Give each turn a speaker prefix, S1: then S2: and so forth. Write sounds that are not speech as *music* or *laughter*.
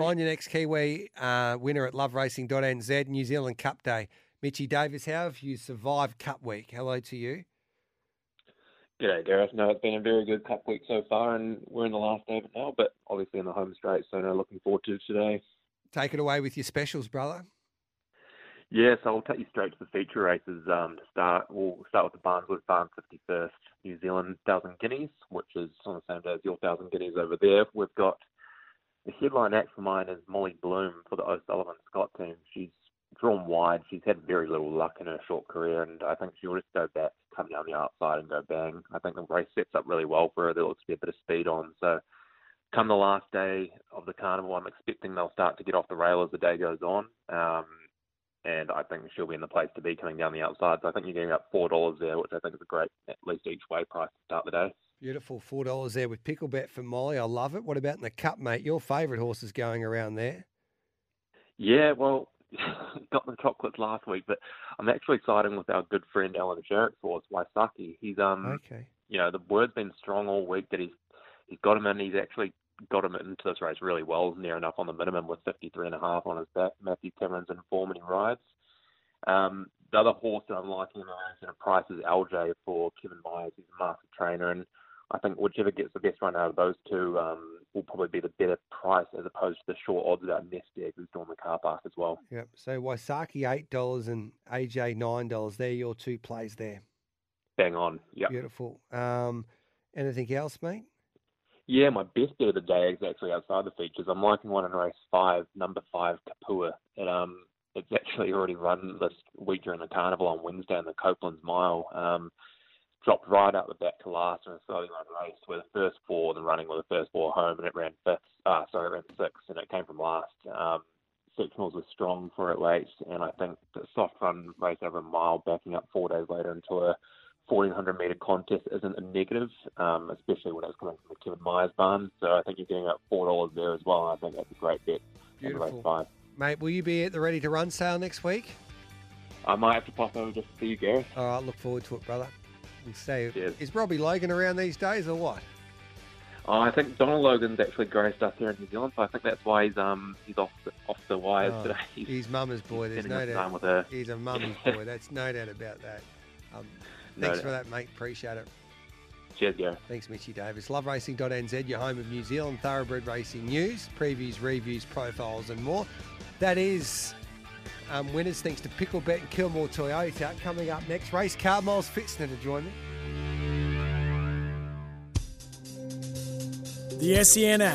S1: Find your next Kiwi uh, winner at loveracing.nz, New Zealand Cup Day. Mitchy Davis, how have you survived Cup Week? Hello to you.
S2: G'day, Gareth. No, it's been a very good Cup week so far, and we're in the last day of it now, but obviously in the home straight, so no, looking forward to today.
S1: Take it away with your specials, brother.
S2: Yeah, so I'll take you straight to the feature races um, to start. We'll start with the Barneswood Farm 51st New Zealand 1,000 Guineas, which is on the same day as your 1,000 Guineas over there. We've got the headline act for mine is Molly Bloom for the O'Sullivan Scott team. She's drawn wide. She's had very little luck in her short career, and I think she'll just go back, come down the outside, and go bang. I think the race sets up really well for her. There looks to be a bit of speed on. So, come the last day of the carnival, I'm expecting they'll start to get off the rail as the day goes on. Um, and I think she'll be in the place to be coming down the outside. So I think you're getting up four dollars there, which I think is a great at least each way price to start the day.
S1: Beautiful, four dollars there with Picklebet for Molly. I love it. What about in the cup, mate? Your favourite horses going around there?
S2: Yeah, well, *laughs* got the chocolates last week, but I'm actually siding with our good friend Alan Sharrock's horse, Waisaki. He's um,
S1: Okay.
S2: you know, the word's been strong all week that he's he's got him in. He's actually got him into this race really well, near enough on the minimum with 53 and a half on his back. Matthew Cameron's in form and he rides. Um, the other horse that I'm liking in the race in a price is LJ for Kevin Myers. He's a master trainer, and I think whichever gets the best run out of those two um, will probably be the better price as opposed to the short odds about Nesteg, who's doing the car park as well.
S1: Yep. So Waisaki eight dollars and AJ nine dollars. They're your two plays there.
S2: Bang on. Yep.
S1: Beautiful. Um, anything else, mate?
S2: Yeah, my best bet of the day is actually outside the features. I'm liking one in race five, number five, Kapua. It um, it's actually already run this week during the carnival on Wednesday in the Coupland's Mile. Um, dropped right out the back to last in a slowly run race where the first four, then running with the first four home, and it ran fifth. Uh, sorry, it ran sixth, and it came from last. Um, sectionals were strong for it late, and I think the soft run race over a mile, backing up four days later into a 1400 metre contest isn't a negative, um, especially when it's coming from the Kevin Myers barn. So I think you're getting up four dollars there as well. And I think that's a great bet.
S1: Beautiful. Mate, will you be at the ready to run sale next week?
S2: I might have to pop over just to see you, Gareth.
S1: All right, look forward to it, brother. We'll see.
S2: Cheers.
S1: Is Robbie Logan around these days or what?
S2: Oh, I think Donald Logan's actually graced us here in New Zealand, so I think that's why he's um he's off the, off the wires
S1: Oh,
S2: today. *laughs* He's,
S1: He's mama's boy. There's no doubt.
S2: her.
S1: He's a mummy's *laughs* boy. That's no doubt about that. Um,
S2: No
S1: thanks
S2: doubt.
S1: for that, mate. Appreciate it.
S2: Cheers, Gareth.
S1: Thanks, Mitchy Davis. LoveRacing.nz, your home of New Zealand thoroughbred racing news, previews, reviews, profiles, and more. That is um, winners thanks to Picklebet and Kilmore Toyota. Coming up next, race car Miles Fitzner to join me.
S3: The SEN app.